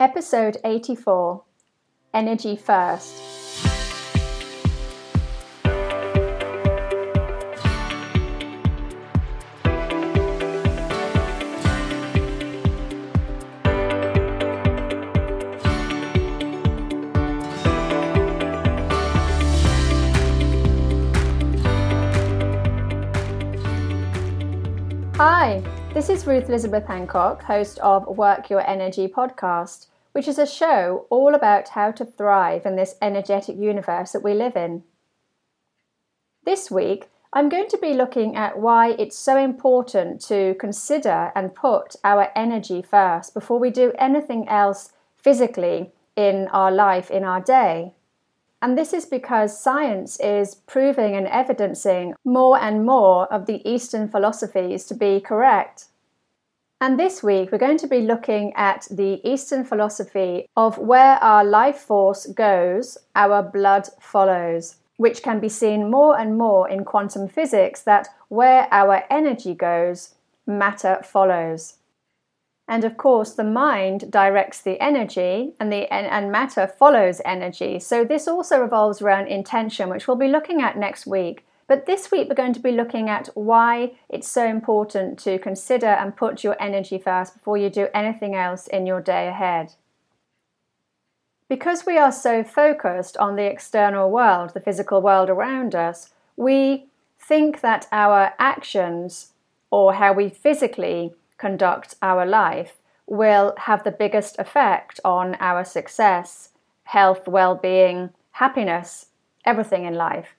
Episode 84 Energy First. Hi, this is Ruth Elisabeth Hancock, host of Work Your Energy podcast, which is a show all about how to thrive in this energetic universe that we live in. This week, I'm going to be looking at why it's so important to consider and put our energy first before we do anything else physically in our life, in our day. And this is because science is proving and evidencing more and more of the Eastern philosophies to be correct. And this week, we're going to be looking at the Eastern philosophy of where our life force goes, our blood follows, which can be seen more and more in quantum physics that where our energy goes, matter follows. And of course, the mind directs the energy and, the, and, and matter follows energy. So this also revolves around intention, which we'll be looking at next week. But this week, we're going to be looking at why it's so important to consider and put your energy first before you do anything else in your day ahead. Because we are so focused on the external world, the physical world around us, we think that our actions or how we physically conduct our life will have the biggest effect on our success, health, well being, happiness, everything in life.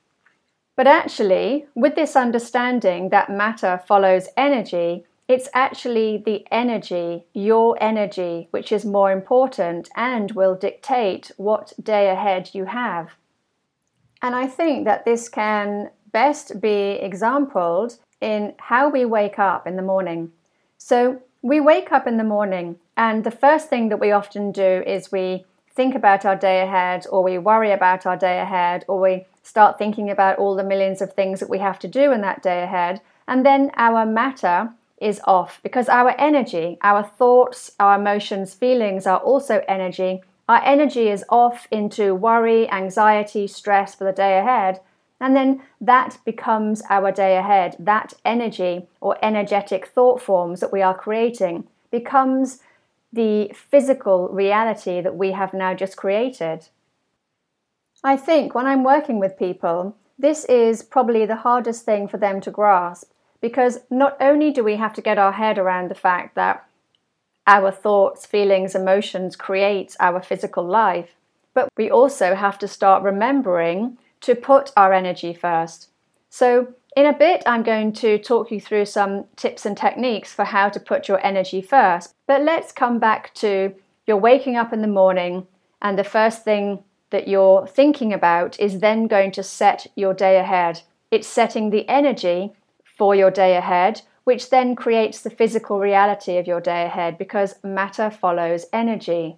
But actually, with this understanding that matter follows energy, it's actually the energy, your energy, which is more important and will dictate what day ahead you have. And I think that this can best be exampled in how we wake up in the morning. So we wake up in the morning, and the first thing that we often do is we think about our day ahead, or we worry about our day ahead, or we start thinking about all the millions of things that we have to do in that day ahead. And then our matter is off because our energy, our thoughts, our emotions, feelings are also energy. Our energy is off into worry, anxiety, stress for the day ahead. And then that becomes our day ahead. That energy or energetic thought forms that we are creating becomes the physical reality that we have now just created. I think when I'm working with people, this is probably the hardest thing for them to grasp because not only do we have to get our head around the fact that our thoughts, feelings, emotions create our physical life, but we also have to start remembering to put our energy first. So, in a bit, I'm going to talk you through some tips and techniques for how to put your energy first. But let's come back to you're waking up in the morning, and the first thing that you're thinking about is then going to set your day ahead. It's setting the energy for your day ahead, which then creates the physical reality of your day ahead because matter follows energy.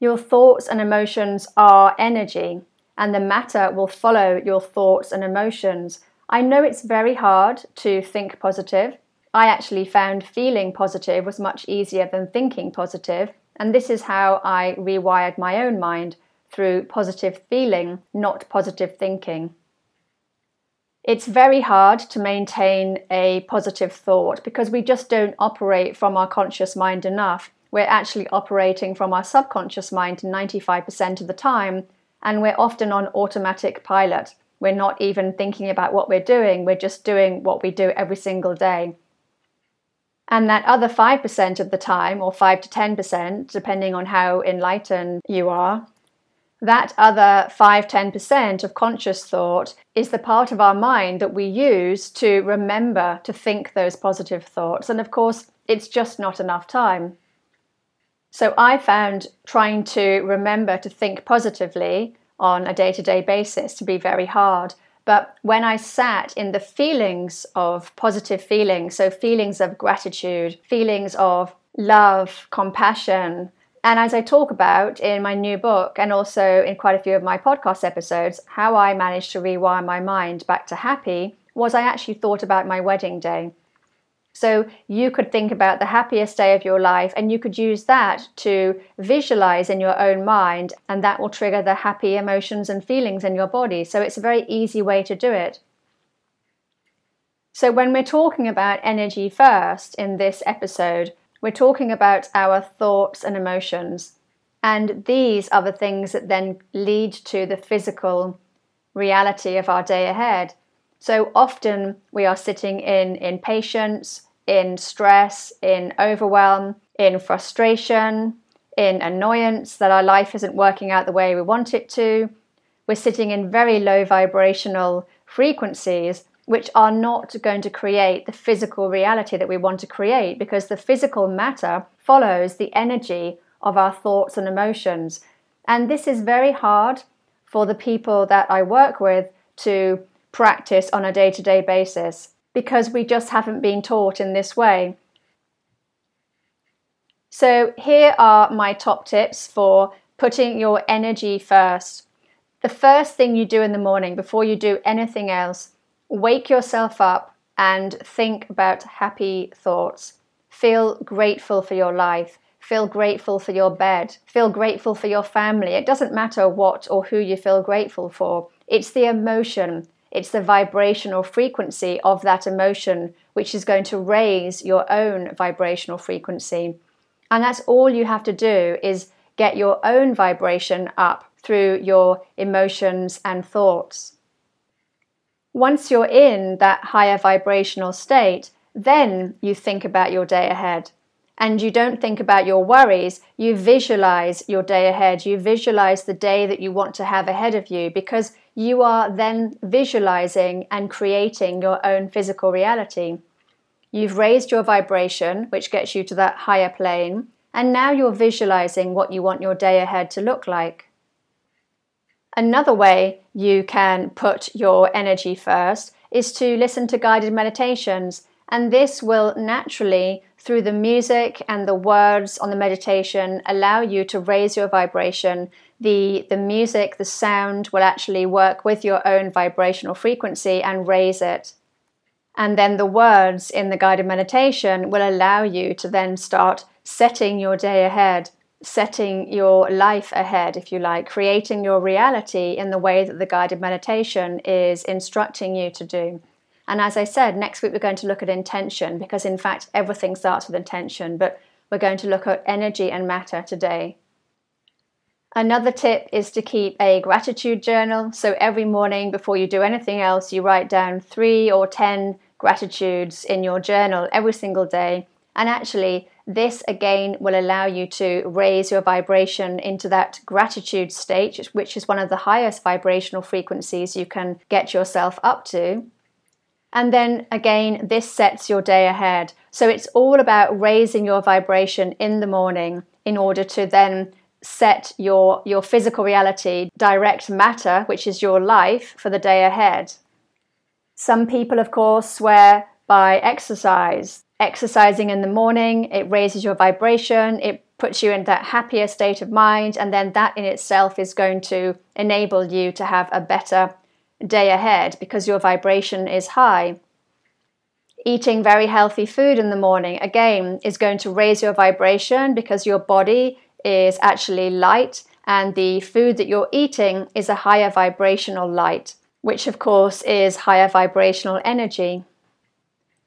Your thoughts and emotions are energy and the matter will follow your thoughts and emotions. I know it's very hard to think positive. I actually found feeling positive was much easier than thinking positive, and this is how I rewired my own mind through positive feeling, not positive thinking. It's very hard to maintain a positive thought because we just don't operate from our conscious mind enough. We're actually operating from our subconscious mind 95% of the time, and we're often on automatic pilot. We're not even thinking about what we're doing, we're just doing what we do every single day. And that other 5% of the time, or 5 to 10%, depending on how enlightened you are, that other 5 10% of conscious thought is the part of our mind that we use to remember to think those positive thoughts. And of course, it's just not enough time. So I found trying to remember to think positively on a day to day basis to be very hard. But when I sat in the feelings of positive feelings, so feelings of gratitude, feelings of love, compassion, and as I talk about in my new book and also in quite a few of my podcast episodes, how I managed to rewire my mind back to happy was I actually thought about my wedding day. So you could think about the happiest day of your life and you could use that to visualize in your own mind, and that will trigger the happy emotions and feelings in your body. So it's a very easy way to do it. So, when we're talking about energy first in this episode, we're talking about our thoughts and emotions. And these are the things that then lead to the physical reality of our day ahead. So often we are sitting in impatience, in stress, in overwhelm, in frustration, in annoyance that our life isn't working out the way we want it to. We're sitting in very low vibrational frequencies, which are not going to create the physical reality that we want to create because the physical matter follows the energy of our thoughts and emotions. And this is very hard for the people that I work with to practice on a day to day basis because we just haven't been taught in this way. So, here are my top tips for putting your energy first. The first thing you do in the morning before you do anything else, wake yourself up and think about happy thoughts. Feel grateful for your life. Feel grateful for your bed. Feel grateful for your family. It doesn't matter what or who you feel grateful for, it's the emotion it's the vibrational frequency of that emotion which is going to raise your own vibrational frequency. And that's all you have to do is get your own vibration up through your emotions and thoughts. Once you're in that higher vibrational state, then you think about your day ahead. And you don't think about your worries, you visualize your day ahead. You visualize the day that you want to have ahead of you because you are then visualizing and creating your own physical reality. You've raised your vibration, which gets you to that higher plane, and now you're visualizing what you want your day ahead to look like. Another way you can put your energy first is to listen to guided meditations, and this will naturally, through the music and the words on the meditation, allow you to raise your vibration the the music, the sound will actually work with your own vibrational frequency and raise it. And then the words in the guided meditation will allow you to then start setting your day ahead, setting your life ahead, if you like, creating your reality in the way that the guided meditation is instructing you to do. And as I said, next week we're going to look at intention because, in fact, everything starts with intention, but we're going to look at energy and matter today. Another tip is to keep a gratitude journal. So every morning before you do anything else, you write down three or 10 gratitudes in your journal every single day. And actually, this again will allow you to raise your vibration into that gratitude state, which is one of the highest vibrational frequencies you can get yourself up to. And then again, this sets your day ahead. So it's all about raising your vibration in the morning in order to then set your your physical reality direct matter which is your life for the day ahead some people of course swear by exercise exercising in the morning it raises your vibration it puts you in that happier state of mind and then that in itself is going to enable you to have a better day ahead because your vibration is high eating very healthy food in the morning again is going to raise your vibration because your body is actually light, and the food that you're eating is a higher vibrational light, which of course is higher vibrational energy.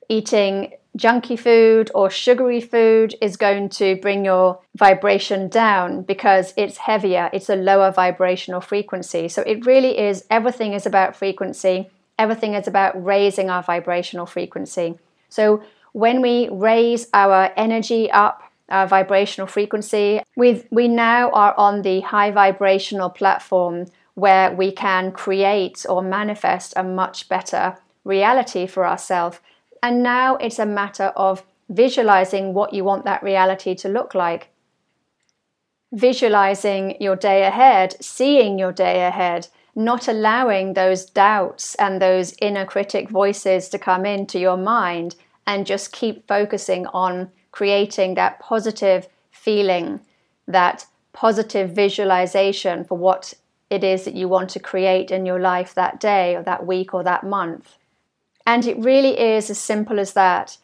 Eating junky food or sugary food is going to bring your vibration down because it's heavier, it's a lower vibrational frequency. So it really is everything is about frequency, everything is about raising our vibrational frequency. So when we raise our energy up, our vibrational frequency. We we now are on the high vibrational platform where we can create or manifest a much better reality for ourselves. And now it's a matter of visualizing what you want that reality to look like. Visualizing your day ahead, seeing your day ahead, not allowing those doubts and those inner critic voices to come into your mind, and just keep focusing on creating that positive feeling, that positive visualization for what it is that you want to create in your life that day or that week or that month. And it really is as simple as that.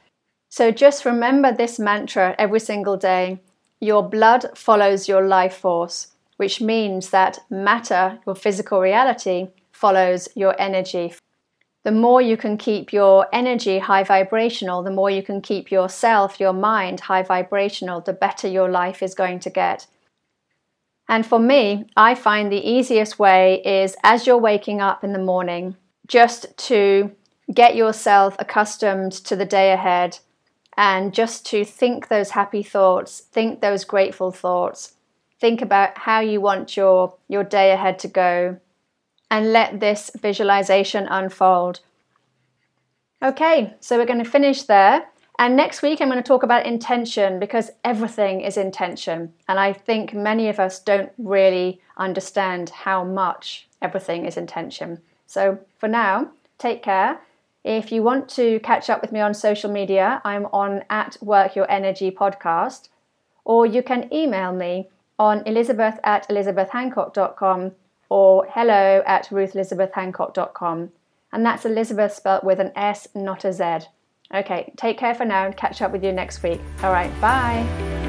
So just remember this mantra every single day your blood follows your life force, which means that matter, your physical reality, follows your energy. The more you can keep your energy high vibrational, the more you can keep yourself, your mind high vibrational, the better your life is going to get. And for me, I find the easiest way is as you're waking up in the morning, just to get yourself accustomed to the day ahead and just to think those happy thoughts, think those grateful thoughts, think about how you want your, your day ahead to go, and let this visualization unfold. Okay, so we're going to finish there. And next week, I'm going to talk about intention because everything is intention. And I think many of us don't really understand how much everything is intention. So for now, take care if you want to catch up with me on social media, I'm on at Work Your Energy podcast, or you can email me on elisabeth at elisabethhancock.com or hello at ruthelisabethhancock.com. And that's Elisabeth spelt with an S, not a Z. Okay, take care for now and catch up with you next week. All right, bye.